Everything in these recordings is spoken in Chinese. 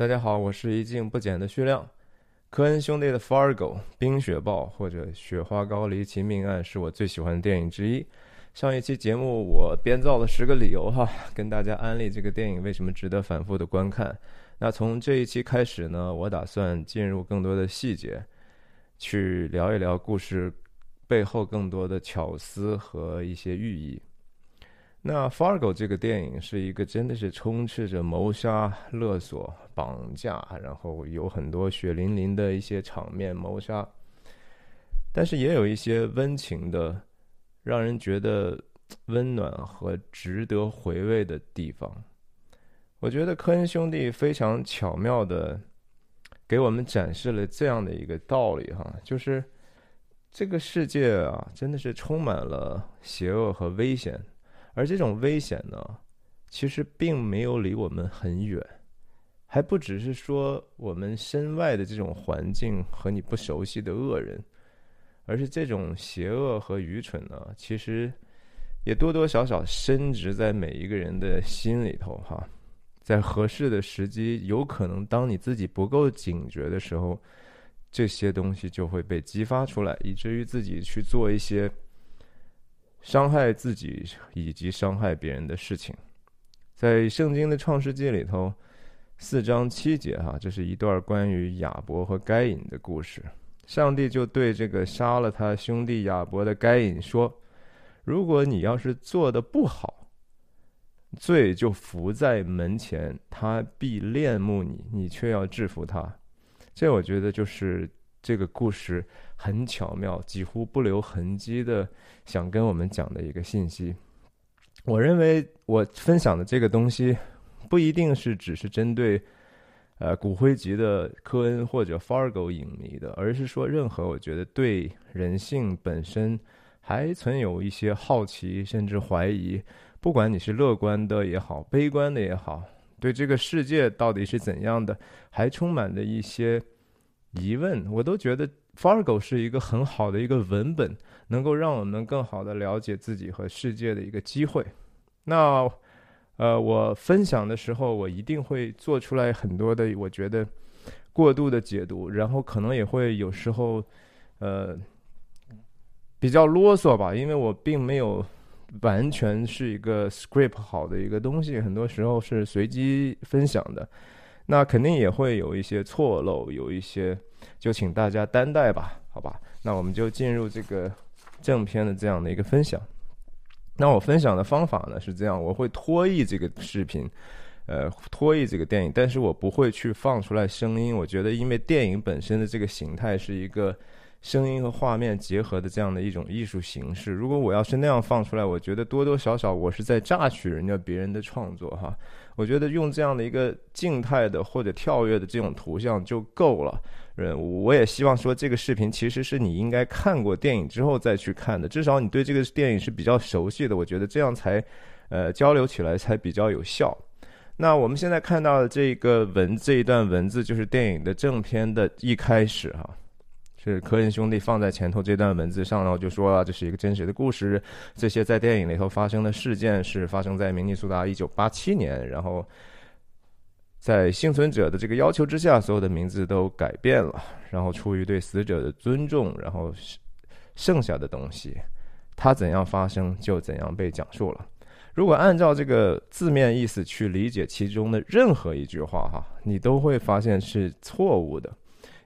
大家好，我是一镜不减的徐亮。科恩兄弟的《Fargo》冰雪暴或者雪花高离奇命案是我最喜欢的电影之一。上一期节目我编造了十个理由哈，跟大家安利这个电影为什么值得反复的观看。那从这一期开始呢，我打算进入更多的细节，去聊一聊故事背后更多的巧思和一些寓意。那《Fargo》这个电影是一个真的是充斥着谋杀、勒索、绑架，然后有很多血淋淋的一些场面谋杀，但是也有一些温情的，让人觉得温暖和值得回味的地方。我觉得科恩兄弟非常巧妙的给我们展示了这样的一个道理哈，就是这个世界啊，真的是充满了邪恶和危险。而这种危险呢，其实并没有离我们很远，还不只是说我们身外的这种环境和你不熟悉的恶人，而是这种邪恶和愚蠢呢，其实也多多少少深植在每一个人的心里头哈。在合适的时机，有可能当你自己不够警觉的时候，这些东西就会被激发出来，以至于自己去做一些。伤害自己以及伤害别人的事情，在圣经的创世纪里头，四章七节哈，这是一段关于亚伯和该隐的故事。上帝就对这个杀了他兄弟亚伯的该隐说：“如果你要是做的不好，罪就伏在门前，他必恋慕你，你却要制服他。”这我觉得就是这个故事。很巧妙，几乎不留痕迹的想跟我们讲的一个信息。我认为我分享的这个东西不一定是只是针对呃骨灰级的科恩或者 Fargo 影迷的，而是说任何我觉得对人性本身还存有一些好奇甚至怀疑，不管你是乐观的也好，悲观的也好，对这个世界到底是怎样的，还充满着一些疑问，我都觉得。Fargo 是一个很好的一个文本，能够让我们更好的了解自己和世界的一个机会。那，呃，我分享的时候，我一定会做出来很多的，我觉得过度的解读，然后可能也会有时候，呃，比较啰嗦吧，因为我并没有完全是一个 script 好的一个东西，很多时候是随机分享的。那肯定也会有一些错漏，有一些，就请大家担待吧，好吧？那我们就进入这个正片的这样的一个分享。那我分享的方法呢是这样，我会拖译这个视频，呃，拖译这个电影，但是我不会去放出来声音。我觉得，因为电影本身的这个形态是一个声音和画面结合的这样的一种艺术形式。如果我要是那样放出来，我觉得多多少少我是在榨取人家别人的创作，哈。我觉得用这样的一个静态的或者跳跃的这种图像就够了。嗯，我也希望说这个视频其实是你应该看过电影之后再去看的，至少你对这个电影是比较熟悉的。我觉得这样才，呃，交流起来才比较有效。那我们现在看到的这个文这一段文字就是电影的正片的一开始哈。是科恩兄弟放在前头这段文字上，然后就说啊这是一个真实的故事。这些在电影里头发生的事件是发生在明尼苏达一九八七年，然后在幸存者的这个要求之下，所有的名字都改变了。然后出于对死者的尊重，然后剩下的东西，它怎样发生就怎样被讲述了。如果按照这个字面意思去理解其中的任何一句话，哈，你都会发现是错误的。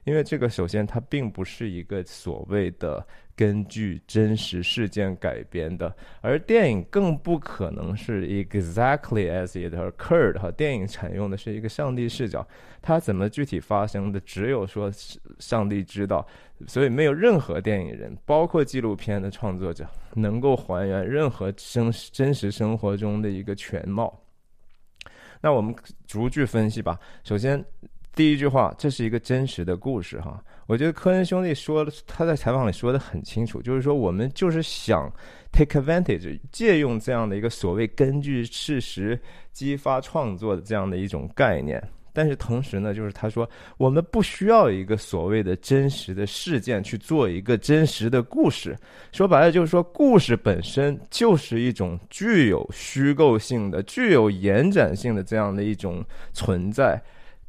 因为这个，首先它并不是一个所谓的根据真实事件改编的，而电影更不可能是 exactly as it occurred。哈，电影采用的是一个上帝视角，它怎么具体发生的，只有说上帝知道，所以没有任何电影人，包括纪录片的创作者，能够还原任何生真实生活中的一个全貌。那我们逐句分析吧。首先。第一句话，这是一个真实的故事哈。我觉得科恩兄弟说，他在采访里说的很清楚，就是说我们就是想 take advantage，借用这样的一个所谓根据事实激发创作的这样的一种概念。但是同时呢，就是他说我们不需要一个所谓的真实的事件去做一个真实的故事。说白了就是说，故事本身就是一种具有虚构性的、具有延展性的这样的一种存在。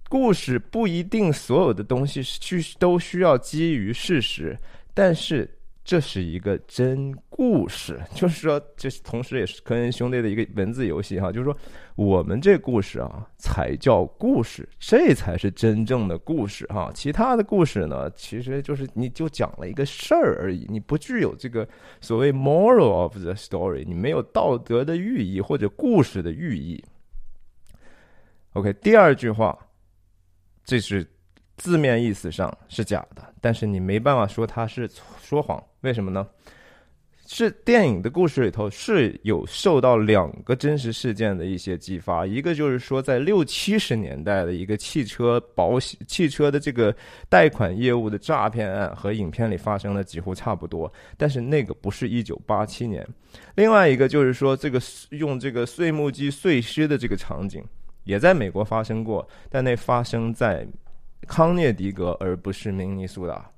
故事不一定所有的东西需都需要基于事实，但是。这是一个真故事，就是说，这同时也是科恩兄弟的一个文字游戏哈。就是说，我们这故事啊，才叫故事，这才是真正的故事哈。其他的故事呢，其实就是你就讲了一个事儿而已，你不具有这个所谓 moral of the story，你没有道德的寓意或者故事的寓意。OK，第二句话，这是。字面意思上是假的，但是你没办法说他是说谎，为什么呢？是电影的故事里头是有受到两个真实事件的一些激发，一个就是说在六七十年代的一个汽车保险、汽车的这个贷款业务的诈骗案，和影片里发生的几乎差不多，但是那个不是一九八七年。另外一个就是说，这个用这个碎木机碎尸的这个场景也在美国发生过，但那发生在。康涅狄格，而不是明尼苏达。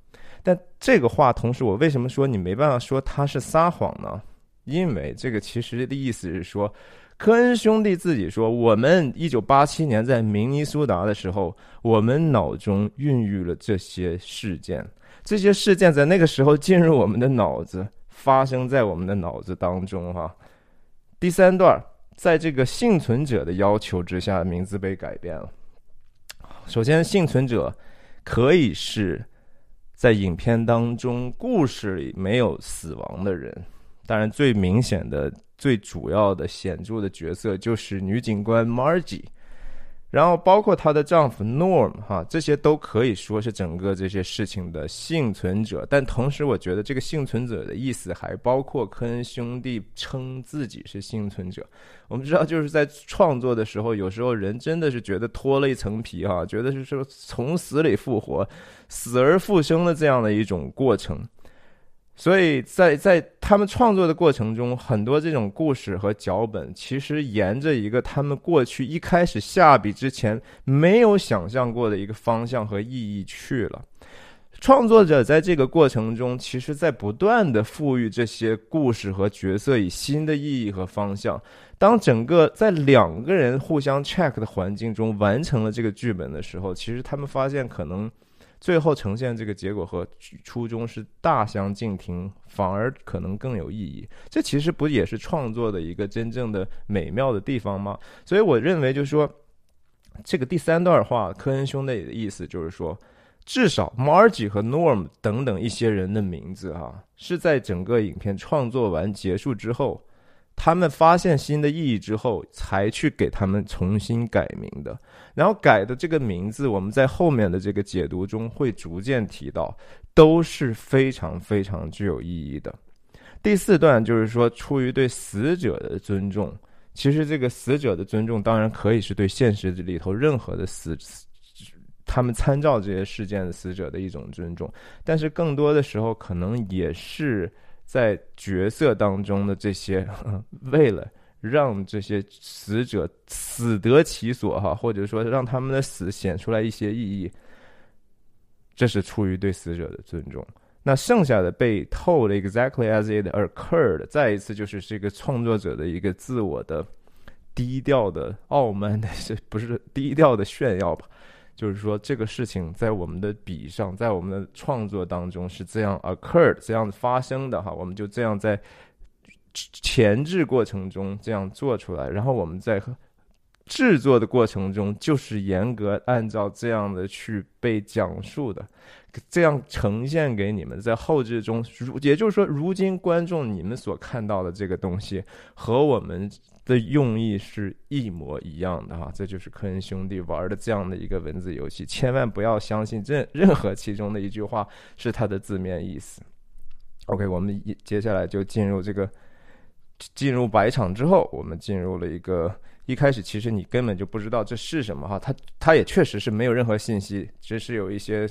但这个话，同时我为什么说你没办法说他是撒谎呢？因为这个其实的意思是说，科恩兄弟自己说，我们一九八七年在明尼苏达的时候，我们脑中孕育了这些事件，这些事件在那个时候进入我们的脑子，发生在我们的脑子当中。哈，第三段，在这个幸存者的要求之下，名字被改变了。首先，幸存者可以是在影片当中故事里没有死亡的人。当然，最明显的、最主要的、显著的角色就是女警官 Margie。然后包括她的丈夫 Norm，哈，这些都可以说是整个这些事情的幸存者。但同时，我觉得这个幸存者的意思还包括科恩兄弟称自己是幸存者。我们知道，就是在创作的时候，有时候人真的是觉得脱了一层皮，哈，觉得是说从死里复活、死而复生的这样的一种过程。所以在在他们创作的过程中，很多这种故事和脚本，其实沿着一个他们过去一开始下笔之前没有想象过的一个方向和意义去了。创作者在这个过程中，其实在不断的赋予这些故事和角色以新的意义和方向。当整个在两个人互相 check 的环境中完成了这个剧本的时候，其实他们发现可能。最后呈现这个结果和初衷是大相径庭，反而可能更有意义。这其实不也是创作的一个真正的美妙的地方吗？所以我认为，就是说，这个第三段话，科恩兄弟的意思就是说，至少 Margie 和 Norm 等等一些人的名字，哈，是在整个影片创作完结束之后。他们发现新的意义之后，才去给他们重新改名的。然后改的这个名字，我们在后面的这个解读中会逐渐提到，都是非常非常具有意义的。第四段就是说，出于对死者的尊重，其实这个死者的尊重当然可以是对现实里头任何的死，他们参照这些事件的死者的一种尊重，但是更多的时候可能也是。在角色当中的这些，为了让这些死者死得其所，哈，或者说让他们的死显出来一些意义，这是出于对死者的尊重。那剩下的被透的 exactly as it occurred，再一次就是这个创作者的一个自我的低调的傲慢的，是 不是低调的炫耀吧？就是说，这个事情在我们的笔上，在我们的创作当中是这样 occurred 这样子发生的哈，我们就这样在前置过程中这样做出来，然后我们在制作的过程中就是严格按照这样的去被讲述的，这样呈现给你们，在后置中，也就是说，如今观众你们所看到的这个东西和我们。的用意是一模一样的哈，这就是科恩兄弟玩的这样的一个文字游戏，千万不要相信任任何其中的一句话是它的字面意思。OK，我们一接下来就进入这个进入百场之后，我们进入了一个一开始其实你根本就不知道这是什么哈，它它也确实是没有任何信息，只是有一些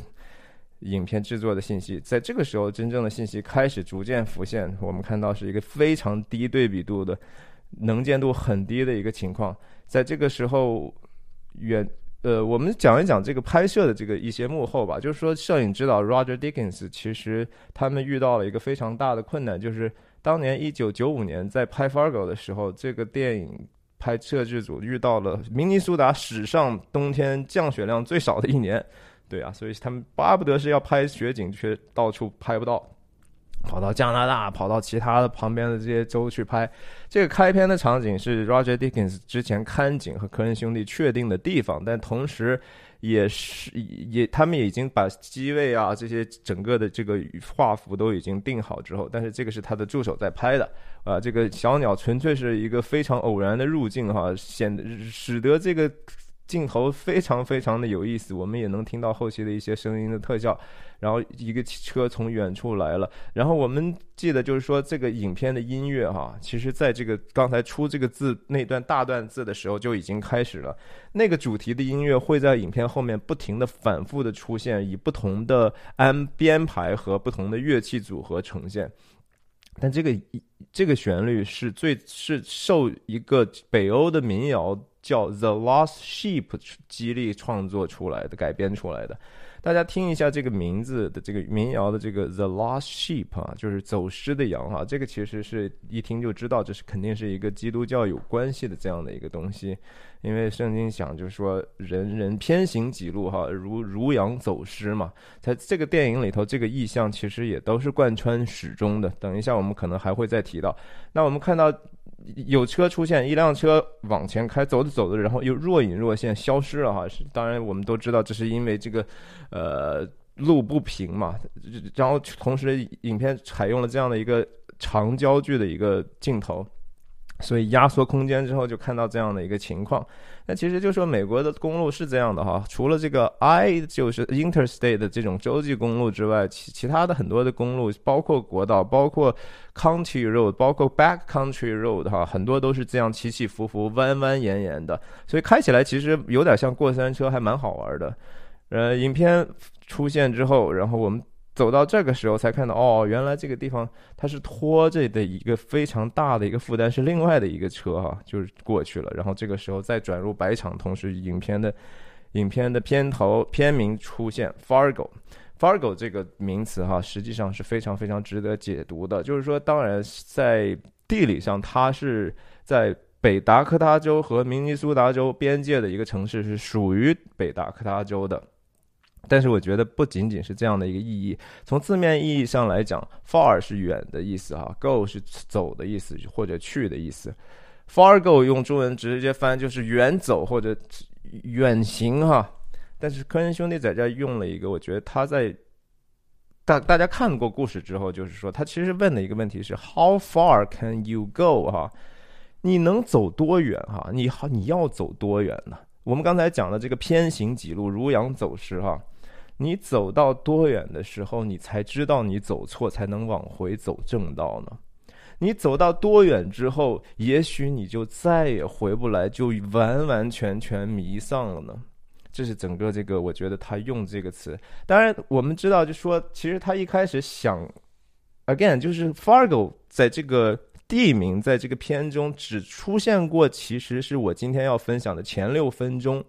影片制作的信息，在这个时候真正的信息开始逐渐浮现，我们看到是一个非常低对比度的。能见度很低的一个情况，在这个时候，远呃，我们讲一讲这个拍摄的这个一些幕后吧。就是说，摄影指导 Roger Dickens 其实他们遇到了一个非常大的困难，就是当年一九九五年在拍 Fargo 的时候，这个电影拍摄剧组遇到了明尼苏达史上冬天降雪量最少的一年，对啊，所以他们巴不得是要拍雪景，却到处拍不到。跑到加拿大，跑到其他的旁边的这些州去拍。这个开篇的场景是 Roger Dickens 之前看景和科恩兄弟确定的地方，但同时也是也他们已经把机位啊这些整个的这个画幅都已经定好之后，但是这个是他的助手在拍的啊。这个小鸟纯粹是一个非常偶然的入境哈，显使得这个。镜头非常非常的有意思，我们也能听到后期的一些声音的特效。然后一个车从远处来了，然后我们记得就是说这个影片的音乐哈，其实在这个刚才出这个字那段大段字的时候就已经开始了。那个主题的音乐会在影片后面不停的反复的出现，以不同的安编排和不同的乐器组合呈现。但这个这个旋律是最是受一个北欧的民谣。叫 The Lost Sheep 激励创作出来的、改编出来的，大家听一下这个名字的这个民谣的这个 The Lost Sheep 啊，就是走失的羊哈。这个其实是一听就知道，这是肯定是一个基督教有关系的这样的一个东西，因为圣经讲就是说人人偏行己路哈，如如羊走失嘛。在这个电影里头，这个意象其实也都是贯穿始终的。等一下我们可能还会再提到。那我们看到。有车出现，一辆车往前开，走着走着，然后又若隐若现消失了哈。是，当然我们都知道，这是因为这个，呃，路不平嘛。然后同时，影片采用了这样的一个长焦距的一个镜头。所以压缩空间之后，就看到这样的一个情况。那其实就说美国的公路是这样的哈，除了这个 I 就是 Interstate 的这种洲际公路之外，其其他的很多的公路，包括国道，包括 Country Road，包括 Back Country Road 哈，很多都是这样起起伏伏、弯弯延延的，所以开起来其实有点像过山车，还蛮好玩的。呃，影片出现之后，然后我们。走到这个时候才看到，哦，原来这个地方它是拖着的一个非常大的一个负担，是另外的一个车哈，就是过去了。然后这个时候再转入白场，同时影片的影片的片头片名出现 Fargo，Fargo 这个名词哈，实际上是非常非常值得解读的。就是说，当然在地理上，它是在北达科他州和明尼苏达州边界的一个城市，是属于北达科他州的。但是我觉得不仅仅是这样的一个意义，从字面意义上来讲，far 是远的意思哈，go 是走的意思或者去的意思，far go 用中文直接翻就是远走或者远行哈。但是科恩兄弟在这用了一个，我觉得他在大大家看过故事之后，就是说他其实问的一个问题是 How far can you go 哈？你能走多远哈？你好，你要走多远呢？我们刚才讲的这个偏行几路，如羊走失哈。你走到多远的时候，你才知道你走错，才能往回走正道呢？你走到多远之后，也许你就再也回不来，就完完全全迷丧了呢？这是整个这个，我觉得他用这个词。当然，我们知道，就说其实他一开始想，again，就是 Fargo 在这个地名在这个片中只出现过，其实是我今天要分享的前六分钟。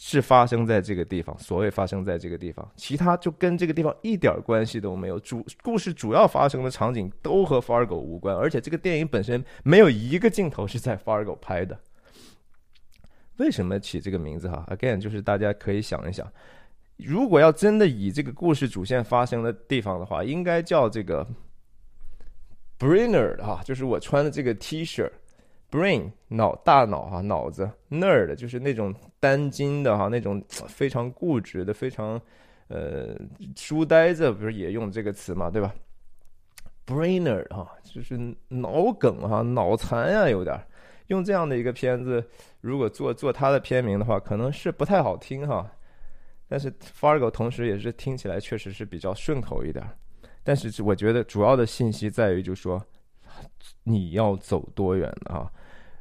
是发生在这个地方，所谓发生在这个地方，其他就跟这个地方一点关系都没有。主故事主要发生的场景都和 Fargo 无关，而且这个电影本身没有一个镜头是在 Fargo 拍的。为什么起这个名字哈？Again，就是大家可以想一想，如果要真的以这个故事主线发生的地方的话，应该叫这个 Brainer 哈，就是我穿的这个 T 恤。Brain 脑大脑哈脑子，Nerd 就是那种单筋的哈那种非常固执的非常呃书呆子不是也用这个词嘛对吧？Brainer 哈就是脑梗哈脑残呀有点用这样的一个片子如果做做他的片名的话可能是不太好听哈，但是 Fargo 同时也是听起来确实是比较顺口一点，但是我觉得主要的信息在于就是说。你要走多远啊？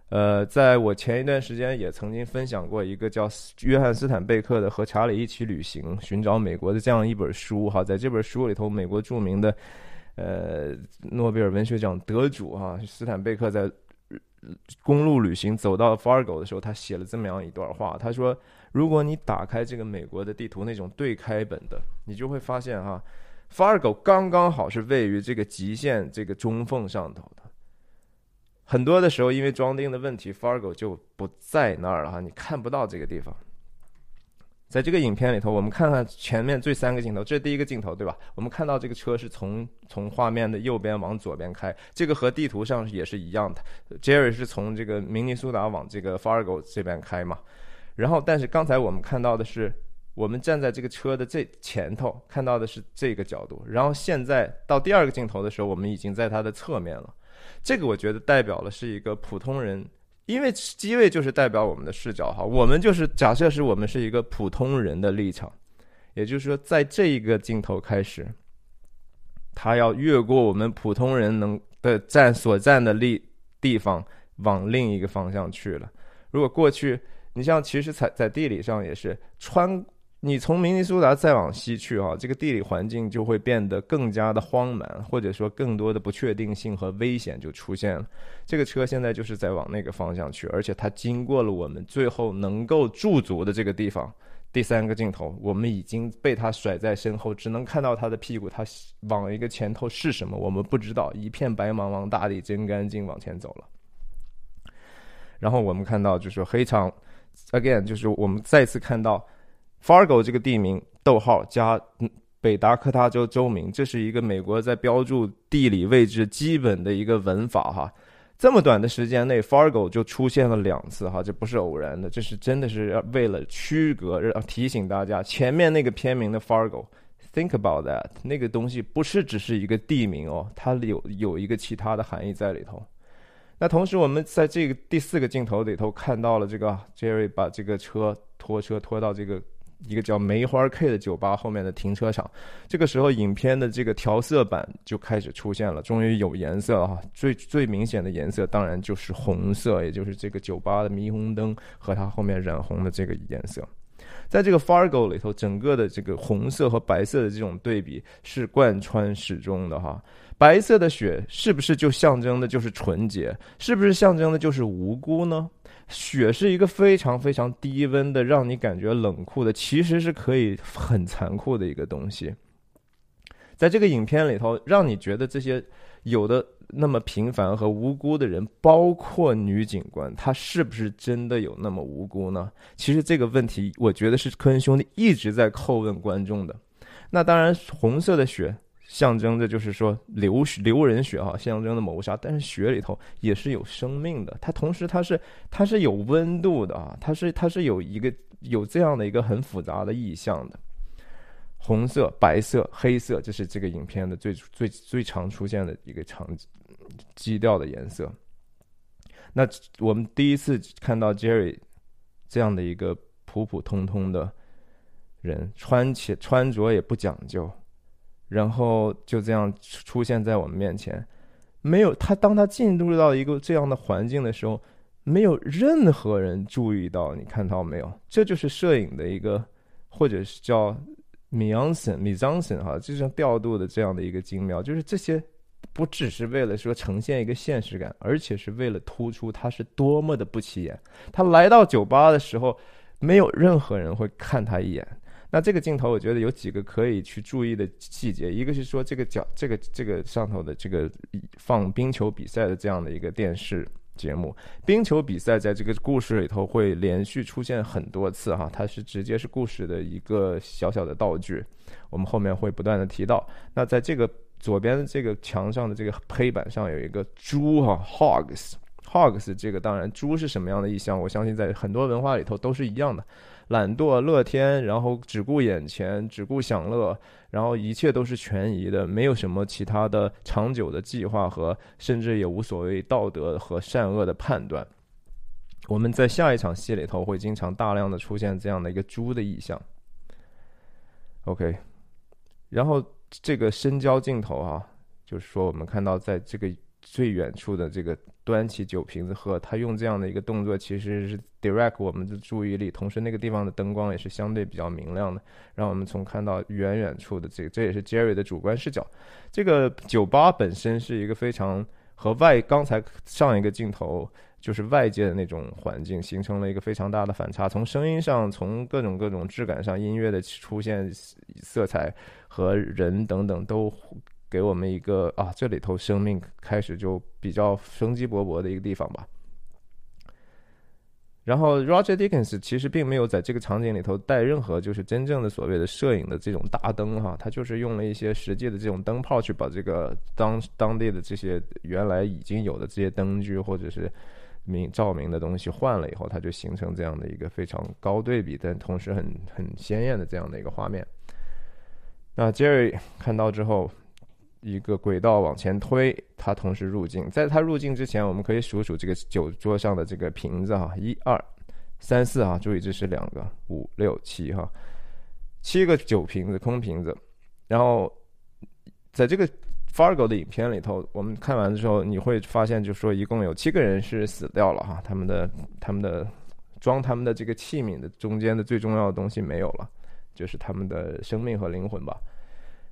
呃，在我前一段时间也曾经分享过一个叫约翰斯坦贝克的《和查理一起旅行，寻找美国的》这样一本书哈。在这本书里头，美国著名的呃诺贝尔文学奖得主哈斯坦贝克在公路旅行走到 Fargo 的时候，他写了这么样一段话。他说：“如果你打开这个美国的地图，那种对开本的，你就会发现哈，Fargo 刚刚好是位于这个极限这个中缝上头的。”很多的时候因为装订的问题，Fargo 就不在那儿了哈，你看不到这个地方。在这个影片里头，我们看看前面这三个镜头，这是第一个镜头，对吧？我们看到这个车是从从画面的右边往左边开，这个和地图上也是一样的。Jerry 是从这个明尼苏达往这个 Fargo 这边开嘛？然后，但是刚才我们看到的是，我们站在这个车的这前头，看到的是这个角度。然后现在到第二个镜头的时候，我们已经在它的侧面了。这个我觉得代表了是一个普通人。因为机位就是代表我们的视角哈，我们就是假设是我们是一个普通人的立场，也就是说，在这一个镜头开始，他要越过我们普通人能的站所站的立地方，往另一个方向去了。如果过去，你像其实在在地理上也是穿。你从明尼苏达再往西去啊，这个地理环境就会变得更加的荒蛮，或者说更多的不确定性和危险就出现了。这个车现在就是在往那个方向去，而且它经过了我们最后能够驻足的这个地方。第三个镜头，我们已经被它甩在身后，只能看到它的屁股，它往一个前头是什么我们不知道，一片白茫茫大地真干净，往前走了。然后我们看到就是黑场，again 就是我们再次看到。Fargo 这个地名，逗号加北达科他州州名，这是一个美国在标注地理位置基本的一个文法哈。这么短的时间内，Fargo 就出现了两次哈，这不是偶然的，这是真的是为了区隔，提醒大家前面那个片名的 Fargo，think about that，那个东西不是只是一个地名哦，它有有一个其他的含义在里头。那同时，我们在这个第四个镜头里头看到了这个 Jerry 把这个车拖车拖到这个。一个叫梅花 K 的酒吧后面的停车场，这个时候影片的这个调色板就开始出现了，终于有颜色了哈。最最明显的颜色当然就是红色，也就是这个酒吧的霓虹灯和它后面染红的这个颜色。在这个 Fargo 里头，整个的这个红色和白色的这种对比是贯穿始终的哈。白色的雪是不是就象征的就是纯洁？是不是象征的就是无辜呢？雪是一个非常非常低温的，让你感觉冷酷的，其实是可以很残酷的一个东西。在这个影片里头，让你觉得这些有的那么平凡和无辜的人，包括女警官，她是不是真的有那么无辜呢？其实这个问题，我觉得是科恩兄弟一直在叩问观众的。那当然，红色的雪。象征着就是说流流人血哈，象征的谋杀。但是血里头也是有生命的，它同时它是它是有温度的啊，它是它是有一个有这样的一个很复杂的意象的。红色、白色、黑色，这是这个影片的最最最常出现的一个场景基调的颜色。那我们第一次看到 Jerry 这样的一个普普通通的人，穿起穿着也不讲究。然后就这样出现在我们面前，没有他。当他进入到一个这样的环境的时候，没有任何人注意到。你看到没有？这就是摄影的一个，或者是叫米昂森、米张森哈，就像调度的这样的一个精妙。就是这些不只是为了说呈现一个现实感，而且是为了突出他是多么的不起眼。他来到酒吧的时候，没有任何人会看他一眼。那这个镜头，我觉得有几个可以去注意的细节。一个是说，这个角，这个这个上头的这个放冰球比赛的这样的一个电视节目，冰球比赛在这个故事里头会连续出现很多次哈，它是直接是故事的一个小小的道具。我们后面会不断的提到。那在这个左边的这个墙上的这个黑板上有一个猪哈，hogs，hogs，这个当然猪是什么样的意象？我相信在很多文化里头都是一样的。懒惰、乐天，然后只顾眼前，只顾享乐，然后一切都是权宜的，没有什么其他的长久的计划和，甚至也无所谓道德和善恶的判断。我们在下一场戏里头会经常大量的出现这样的一个猪的意象。OK，然后这个深焦镜头啊，就是说我们看到在这个最远处的这个。端起酒瓶子喝，他用这样的一个动作，其实是 direct 我们的注意力，同时那个地方的灯光也是相对比较明亮的，让我们从看到远远处的这个，这也是 Jerry 的主观视角。这个酒吧本身是一个非常和外刚才上一个镜头就是外界的那种环境形成了一个非常大的反差，从声音上，从各种各种质感上，音乐的出现、色彩和人等等都。给我们一个啊，这里头生命开始就比较生机勃勃的一个地方吧。然后 Roger Dickens 其实并没有在这个场景里头带任何就是真正的所谓的摄影的这种大灯哈，他就是用了一些实际的这种灯泡去把这个当当地的这些原来已经有的这些灯具或者是明照明的东西换了以后，它就形成这样的一个非常高对比但同时很很鲜艳的这样的一个画面。那 Jerry 看到之后。一个轨道往前推，它同时入境。在它入境之前，我们可以数数这个酒桌上的这个瓶子哈，一二三四哈，注意这是两个，五六七哈，七个酒瓶子，空瓶子。然后在这个 Fargo 的影片里头，我们看完的时候，你会发现，就说一共有七个人是死掉了哈，他们的他们的装他们的这个器皿的中间的最重要的东西没有了，就是他们的生命和灵魂吧。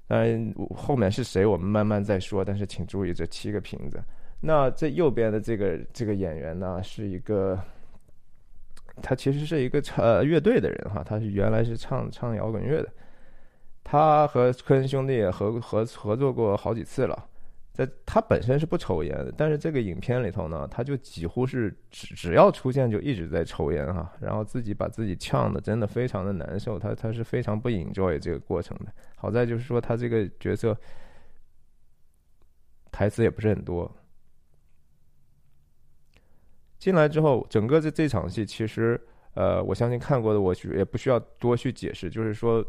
当然，后面是谁我们慢慢再说。但是请注意这七个瓶子。那这右边的这个这个演员呢，是一个，他其实是一个唱乐队的人哈，他是原来是唱唱摇滚乐的。他和科恩兄弟也合合合作过好几次了。在他本身是不抽烟的，但是这个影片里头呢，他就几乎是只只要出现就一直在抽烟哈，然后自己把自己呛的真的非常的难受，他他是非常不 enjoy 这个过程的。好在就是说他这个角色台词也不是很多，进来之后，整个这这场戏其实。呃，我相信看过的，我也不需要多去解释，就是说，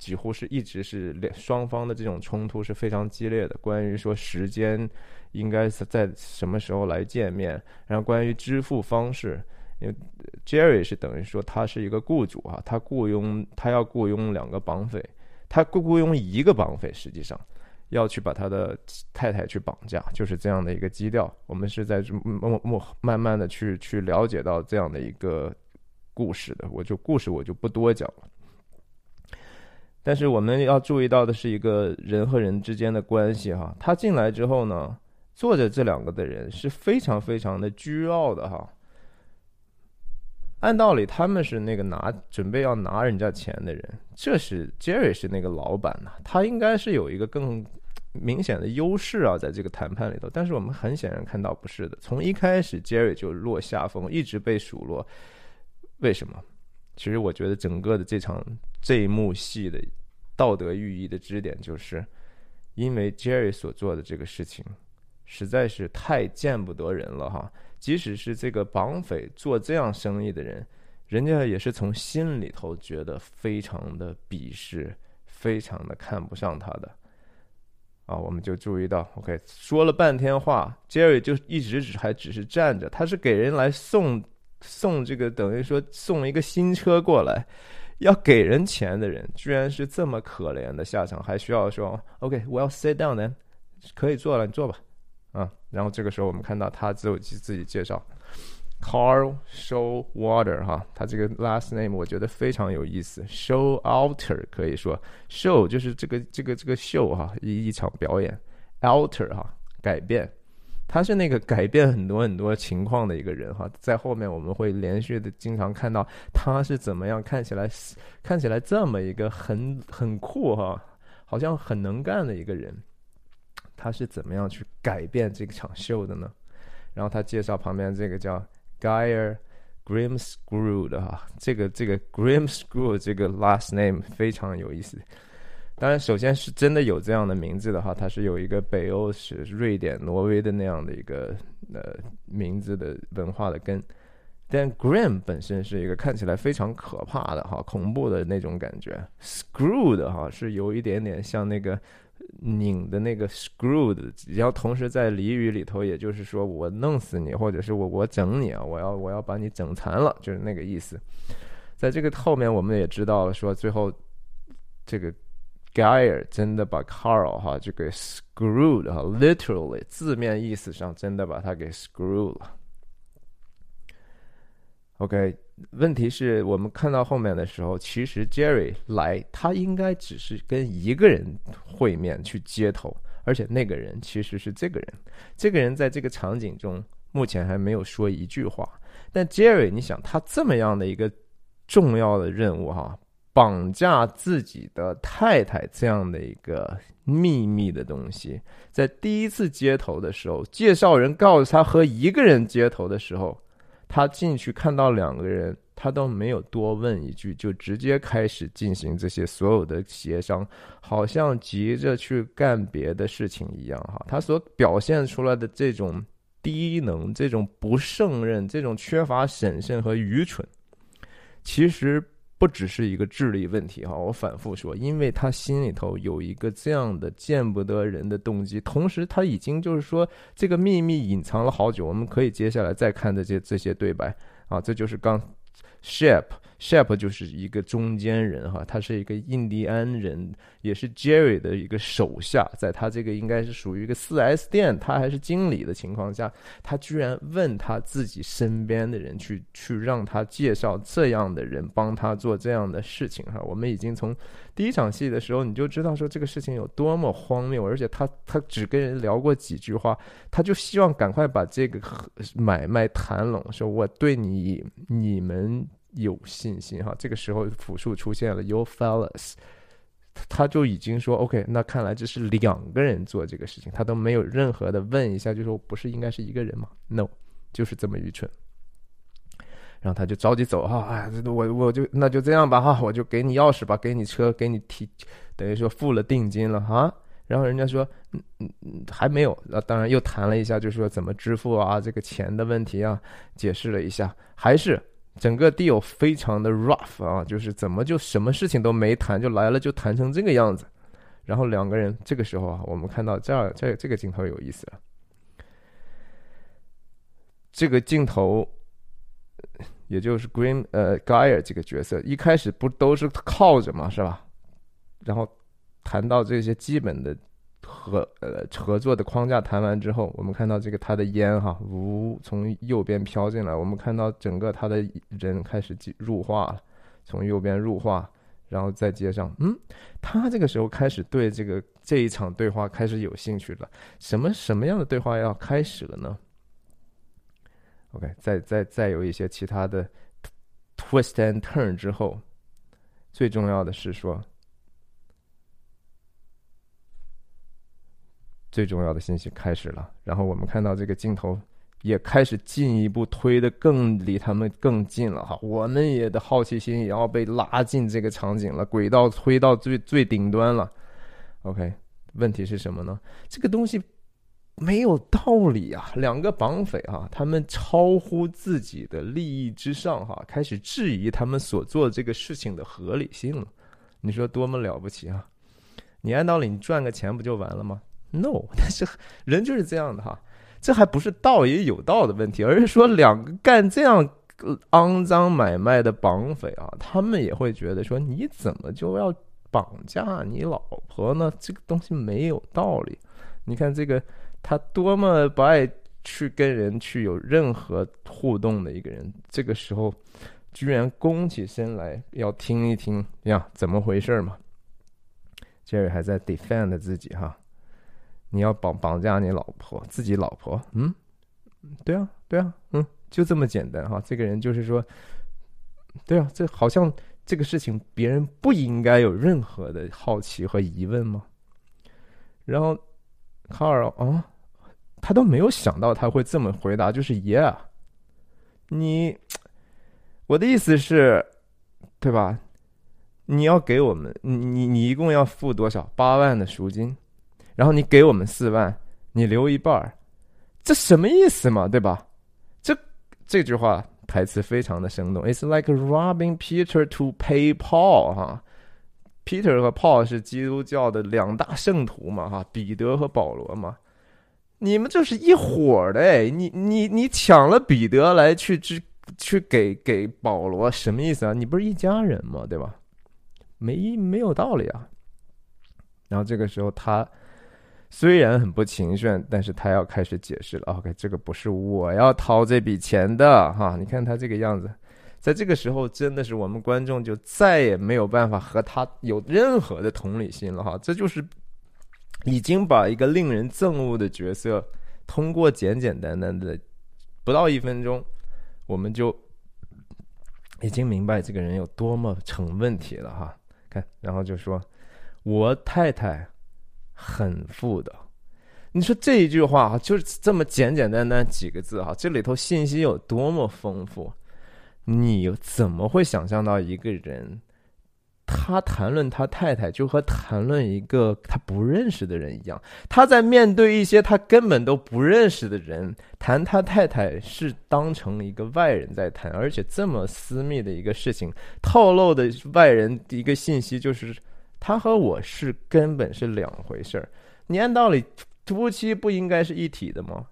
几乎是一直是两双方的这种冲突是非常激烈的。关于说时间应该是在什么时候来见面，然后关于支付方式，因为 Jerry 是等于说他是一个雇主啊，他雇佣他要雇佣两个绑匪，他雇雇佣一个绑匪，实际上要去把他的太太去绑架，就是这样的一个基调。我们是在默默慢慢的去去了解到这样的一个。故事的，我就故事我就不多讲了。但是我们要注意到的是一个人和人之间的关系哈。他进来之后呢，坐着这两个的人是非常非常的倨傲的哈。按道理他们是那个拿准备要拿人家钱的人，这是 Jerry 是那个老板呐，他应该是有一个更明显的优势啊，在这个谈判里头。但是我们很显然看到不是的，从一开始 Jerry 就落下风，一直被数落。为什么？其实我觉得整个的这场这一幕戏的道德寓意的支点，就是因为 Jerry 所做的这个事情实在是太见不得人了哈。即使是这个绑匪做这样生意的人，人家也是从心里头觉得非常的鄙视，非常的看不上他的。啊，我们就注意到，OK，说了半天话，Jerry 就一直只还只是站着，他是给人来送。送这个等于说送一个新车过来，要给人钱的人，居然是这么可怜的下场，还需要说 OK，well sit down then，可以坐了，你坐吧，啊，然后这个时候我们看到他自我自己介绍，Carl Showwater 哈，他这个 last name 我觉得非常有意思，Show Alter 可以说 Show 就是这个这个这个秀哈，一一场表演，Alter 哈改变。他是那个改变很多很多情况的一个人哈，在后面我们会连续的经常看到他是怎么样看起来看起来这么一个很很酷哈，好像很能干的一个人，他是怎么样去改变这个场秀的呢？然后他介绍旁边这个叫 Geyer Grimscrew 的哈，这个这个 Grimscrew 这个 last name 非常有意思。当然，首先是真的有这样的名字的话，它是有一个北欧是瑞典、挪威的那样的一个呃名字的文化的根。但 Grim 本身是一个看起来非常可怕的哈、恐怖的那种感觉。Screwed 哈是有一点点像那个拧的那个 Screwed，然后同时在俚语里头，也就是说我弄死你，或者是我我整你啊，我要我要把你整残了，就是那个意思。在这个后面，我们也知道了说最后这个。Geyer 真的把 Carl 哈就给 screwed 哈，literally 字面意思上真的把他给 screwed 了。OK，问题是我们看到后面的时候，其实 Jerry 来他应该只是跟一个人会面去接头，而且那个人其实是这个人。这个人在这个场景中目前还没有说一句话。但 Jerry，你想他这么样的一个重要的任务哈？绑架自己的太太这样的一个秘密的东西。在第一次接头的时候，介绍人告诉他和一个人接头的时候，他进去看到两个人。他都没有多问一句，就直接开始进行这些所有的协商，好像急着去干别的事情一样哈。他所表现出来的这种低能、这种不胜任、这种缺乏审慎和愚蠢，其实不只是一个智力问题哈。我反复说，因为他心里头有一个这样的见不得人的动机，同时他已经就是说这个秘密隐藏了好久。我们可以接下来再看这些这些对白啊，这就是刚 ship。Shep 就是一个中间人哈，他是一个印第安人，也是 Jerry 的一个手下，在他这个应该是属于一个四 S 店，他还是经理的情况下，他居然问他自己身边的人去去让他介绍这样的人帮他做这样的事情哈。我们已经从第一场戏的时候你就知道说这个事情有多么荒谬，而且他他只跟人聊过几句话，他就希望赶快把这个买卖谈拢，说我对你你们。有信心哈，这个时候复数出现了，You fellas，他就已经说 OK，那看来这是两个人做这个事情，他都没有任何的问一下，就说不是应该是一个人吗？No，就是这么愚蠢。然后他就着急走哈，哎，我我就那就这样吧哈，我就给你钥匙吧，给你车，给你提，等于说付了定金了哈。然后人家说，嗯嗯嗯，还没有，那当然又谈了一下，就是说怎么支付啊，这个钱的问题啊，解释了一下，还是。整个 deal 非常的 rough 啊，就是怎么就什么事情都没谈就来了，就谈成这个样子。然后两个人这个时候啊，我们看到这儿这这个镜头有意思了。这个镜头，也就是 Green 呃 Guy 这个角色，一开始不都是靠着嘛，是吧？然后谈到这些基本的。合呃合作的框架谈完之后，我们看到这个他的烟哈，呜从右边飘进来，我们看到整个他的人开始入化了，从右边入化，然后再接上，嗯，他这个时候开始对这个这一场对话开始有兴趣了，什么什么样的对话要开始了呢？OK，再再再有一些其他的 twist and turn 之后，最重要的是说。最重要的信息开始了，然后我们看到这个镜头也开始进一步推的更离他们更近了哈，我们也的好奇心也要被拉进这个场景了，轨道推到最最顶端了。OK，问题是什么呢？这个东西没有道理啊！两个绑匪哈，他们超乎自己的利益之上哈，开始质疑他们所做这个事情的合理性了。你说多么了不起啊！你按道理你赚个钱不就完了吗？No，但是人就是这样的哈，这还不是道也有道的问题，而是说两个干这样肮脏买卖的绑匪啊，他们也会觉得说你怎么就要绑架你老婆呢？这个东西没有道理。你看这个他多么不爱去跟人去有任何互动的一个人，这个时候居然弓起身来要听一听呀，怎么回事嘛？Jerry 还在 defend 自己哈。你要绑绑架你老婆，自己老婆，嗯，对啊，对啊，嗯，就这么简单哈。这个人就是说，对啊，这好像这个事情别人不应该有任何的好奇和疑问吗？然后卡尔啊，他都没有想到他会这么回答，就是 Yeah，你，我的意思是，对吧？你要给我们，你你你一共要付多少？八万的赎金。然后你给我们四万，你留一半儿，这什么意思嘛？对吧？这这句话台词非常的生动。It's like robbing Peter to pay Paul，哈，Peter 和 Paul 是基督教的两大圣徒嘛，哈，彼得和保罗嘛，你们就是一伙的哎，你你你抢了彼得来去去去给给保罗，什么意思啊？你不是一家人吗？对吧？没没有道理啊。然后这个时候他。虽然很不情愿，但是他要开始解释了。OK，这个不是我要掏这笔钱的哈。你看他这个样子，在这个时候真的是我们观众就再也没有办法和他有任何的同理心了哈。这就是已经把一个令人憎恶的角色，通过简简单单的不到一分钟，我们就已经明白这个人有多么成问题了哈。看，然后就说：“我太太很富的。”你说这一句话哈，就是这么简简单单几个字哈，这里头信息有多么丰富？你怎么会想象到一个人，他谈论他太太就和谈论一个他不认识的人一样？他在面对一些他根本都不认识的人谈他太太，是当成一个外人在谈，而且这么私密的一个事情，透露的外人一个信息就是，他和我是根本是两回事儿。你按道理，夫妻不应该是一体的吗？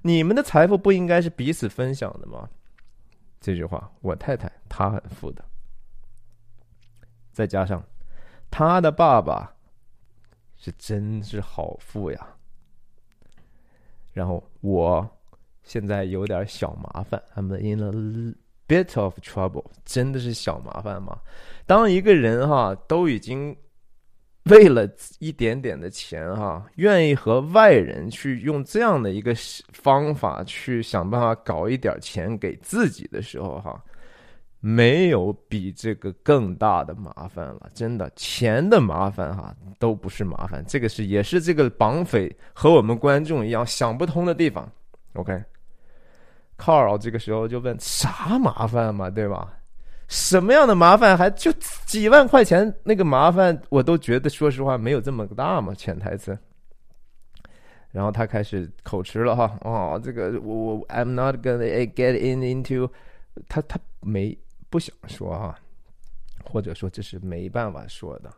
你们的财富不应该是彼此分享的吗？这句话，我太太她很富的，再加上她的爸爸是真是好富呀。然后我现在有点小麻烦，I'm in a bit of trouble，真的是小麻烦吗？当一个人哈都已经。为了一点点的钱，哈，愿意和外人去用这样的一个方法去想办法搞一点钱给自己的时候，哈，没有比这个更大的麻烦了。真的，钱的麻烦，哈，都不是麻烦。这个是也是这个绑匪和我们观众一样想不通的地方。OK，Carl 这个时候就问：啥麻烦嘛，对吧？什么样的麻烦还就几万块钱那个麻烦我都觉得说实话没有这么大嘛潜台词。然后他开始口吃了哈哦这个我我 I'm not gonna get in into 他他没不想说哈，或者说这是没办法说的，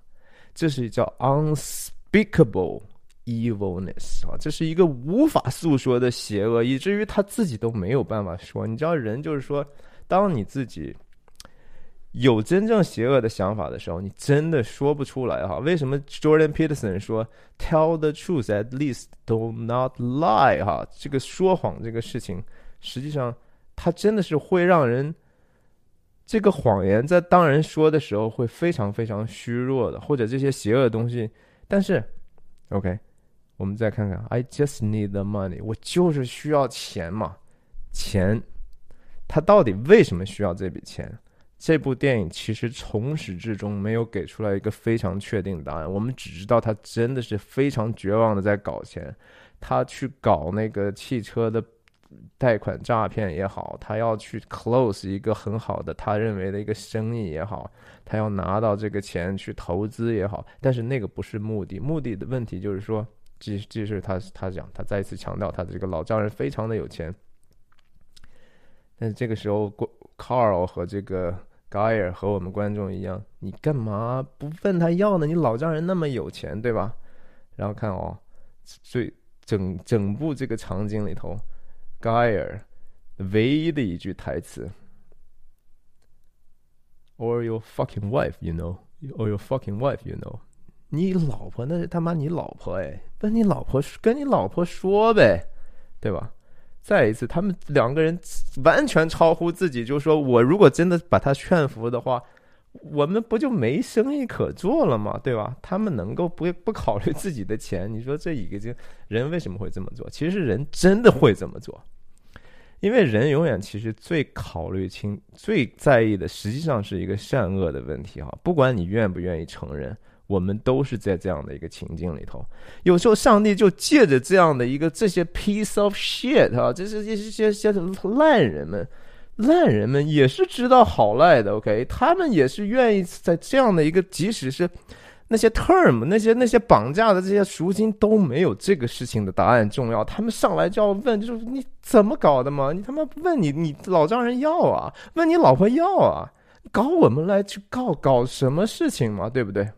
这是叫 unspeakable evilness 啊，这是一个无法诉说的邪恶，以至于他自己都没有办法说。你知道人就是说，当你自己。有真正邪恶的想法的时候，你真的说不出来哈。为什么 Jordan Peterson 说 “Tell the truth, at least do not lie” 哈？这个说谎这个事情，实际上它真的是会让人这个谎言在当人说的时候会非常非常虚弱的，或者这些邪恶的东西。但是，OK，我们再看看，I just need the money，我就是需要钱嘛。钱，他到底为什么需要这笔钱？这部电影其实从始至终没有给出来一个非常确定的答案，我们只知道他真的是非常绝望的在搞钱，他去搞那个汽车的贷款诈骗也好，他要去 close 一个很好的他认为的一个生意也好，他要拿到这个钱去投资也好，但是那个不是目的，目的的问题就是说，即即使他他讲，他再一次强调他的这个老丈人非常的有钱，但是这个时候过 Carl 和这个。高尔和我们观众一样，你干嘛不问他要呢？你老丈人那么有钱，对吧？然后看哦，最整整部这个场景里头，高尔唯一的一句台词，or your fucking wife，you know，or your fucking wife，you know，你老婆那是他妈你老婆哎，跟你老婆跟你老婆说呗，对吧？再一次，他们两个人完全超乎自己，就说我如果真的把他劝服的话，我们不就没生意可做了吗？对吧？他们能够不不考虑自己的钱，你说这一个人为什么会这么做？其实人真的会这么做，因为人永远其实最考虑清、最在意的，实际上是一个善恶的问题哈。不管你愿不愿意承认。我们都是在这样的一个情境里头，有时候上帝就借着这样的一个这些 piece of shit 啊，这是这些些烂人们，烂人们也是知道好赖的，OK，他们也是愿意在这样的一个，即使是那些 term 那些那些绑架的这些赎金都没有这个事情的答案重要，他们上来就要问，就是你怎么搞的嘛？你他妈问你你老丈人要啊？问你老婆要啊？搞我们来去告搞什么事情嘛？对不对？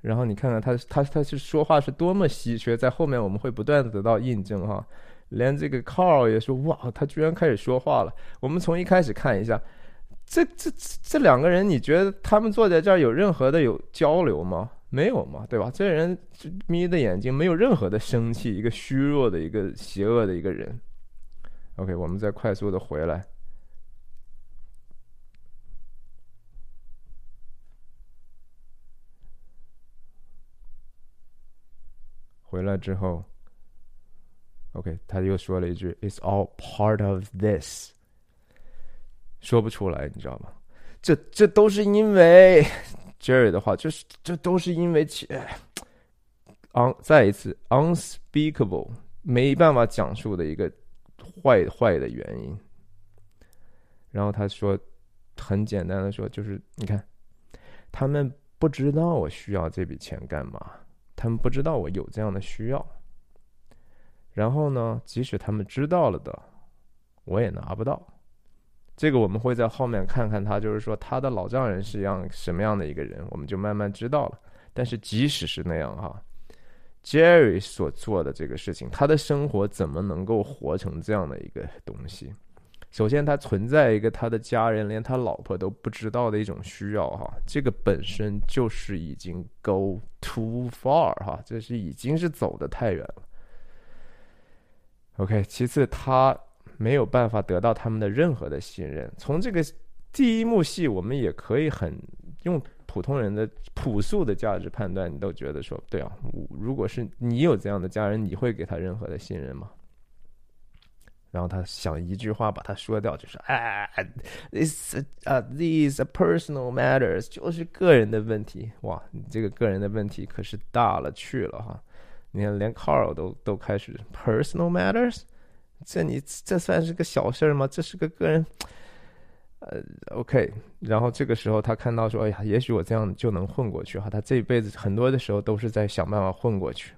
然后你看看他，他他是说话是多么稀缺，在后面我们会不断的得到印证哈。连这个 Carl 也说，哇，他居然开始说话了。我们从一开始看一下，这这这两个人，你觉得他们坐在这儿有任何的有交流吗？没有嘛，对吧？这人眯着眼睛，没有任何的生气，一个虚弱的一个邪恶的一个人。OK，我们再快速的回来。回来之后，OK，他又说了一句：“It's all part of this。”说不出来，你知道吗？这这都是因为 Jerry 的话，就是这都是因为其 on 再一次 unspeakable 没办法讲述的一个坏坏的原因。然后他说，很简单的说，就是你看，他们不知道我需要这笔钱干嘛，他们不知道我有这样的需要。然后呢，即使他们知道了的，我也拿不到。这个我们会在后面看看他，就是说他的老丈人是样什么样的一个人，我们就慢慢知道了。但是即使是那样哈，Jerry 所做的这个事情，他的生活怎么能够活成这样的一个东西？首先，他存在一个他的家人连他老婆都不知道的一种需要哈，这个本身就是已经 go too far 哈，这是已经是走的太远了。OK，其次他。没有办法得到他们的任何的信任。从这个第一幕戏，我们也可以很用普通人的朴素的价值判断，你都觉得说，对啊，如果是你有这样的家人，你会给他任何的信任吗？然后他想一句话把他说掉，就是哎，this 啊，these personal matters，就是个人的问题。哇，你这个个人的问题可是大了去了哈！你看，连 Carl 都都开始 personal matters。这你这算是个小事儿吗？这是个个人，呃，OK。然后这个时候他看到说：“哎呀，也许我这样就能混过去哈。”他这一辈子很多的时候都是在想办法混过去。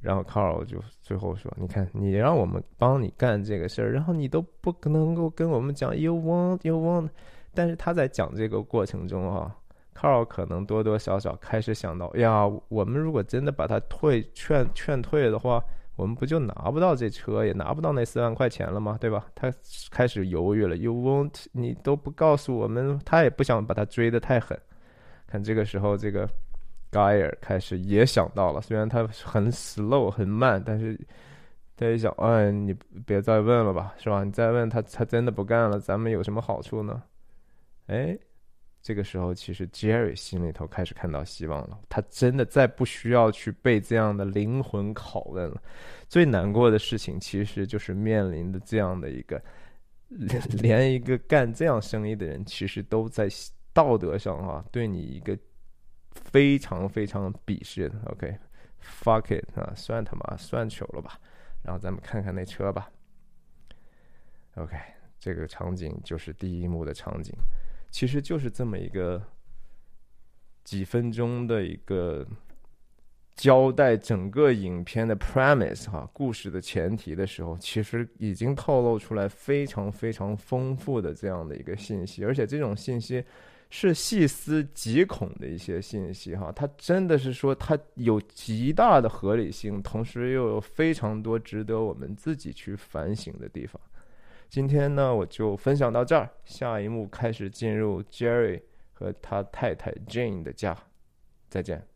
然后 Carl 就最后说：“你看，你让我们帮你干这个事儿，然后你都不可能够跟我们讲 ‘you want, you want’。”但是他在讲这个过程中啊，Carl 可能多多少少开始想到：“呀，我们如果真的把他退劝劝退的话。”我们不就拿不到这车，也拿不到那四万块钱了吗？对吧？他开始犹豫了。You won't，你都不告诉我们，他也不想把他追得太狠。看这个时候，这个开始也想到了，虽然他很 slow 很慢，但是他一想，哎，你别再问了吧，是吧？你再问他，他真的不干了，咱们有什么好处呢？哎。这个时候，其实 Jerry 心里头开始看到希望了。他真的再不需要去被这样的灵魂拷问了。最难过的事情，其实就是面临的这样的一个，连一个干这样生意的人，其实都在道德上啊，对你一个非常非常鄙视。OK，fuck it 啊，算他妈算球了吧。然后咱们看看那车吧。OK，这个场景就是第一幕的场景。其实就是这么一个几分钟的一个交代整个影片的 premise 哈，故事的前提的时候，其实已经透露出来非常非常丰富的这样的一个信息，而且这种信息是细思极恐的一些信息哈，它真的是说它有极大的合理性，同时又有非常多值得我们自己去反省的地方。今天呢，我就分享到这儿。下一幕开始进入 Jerry 和他太太 Jane 的家，再见。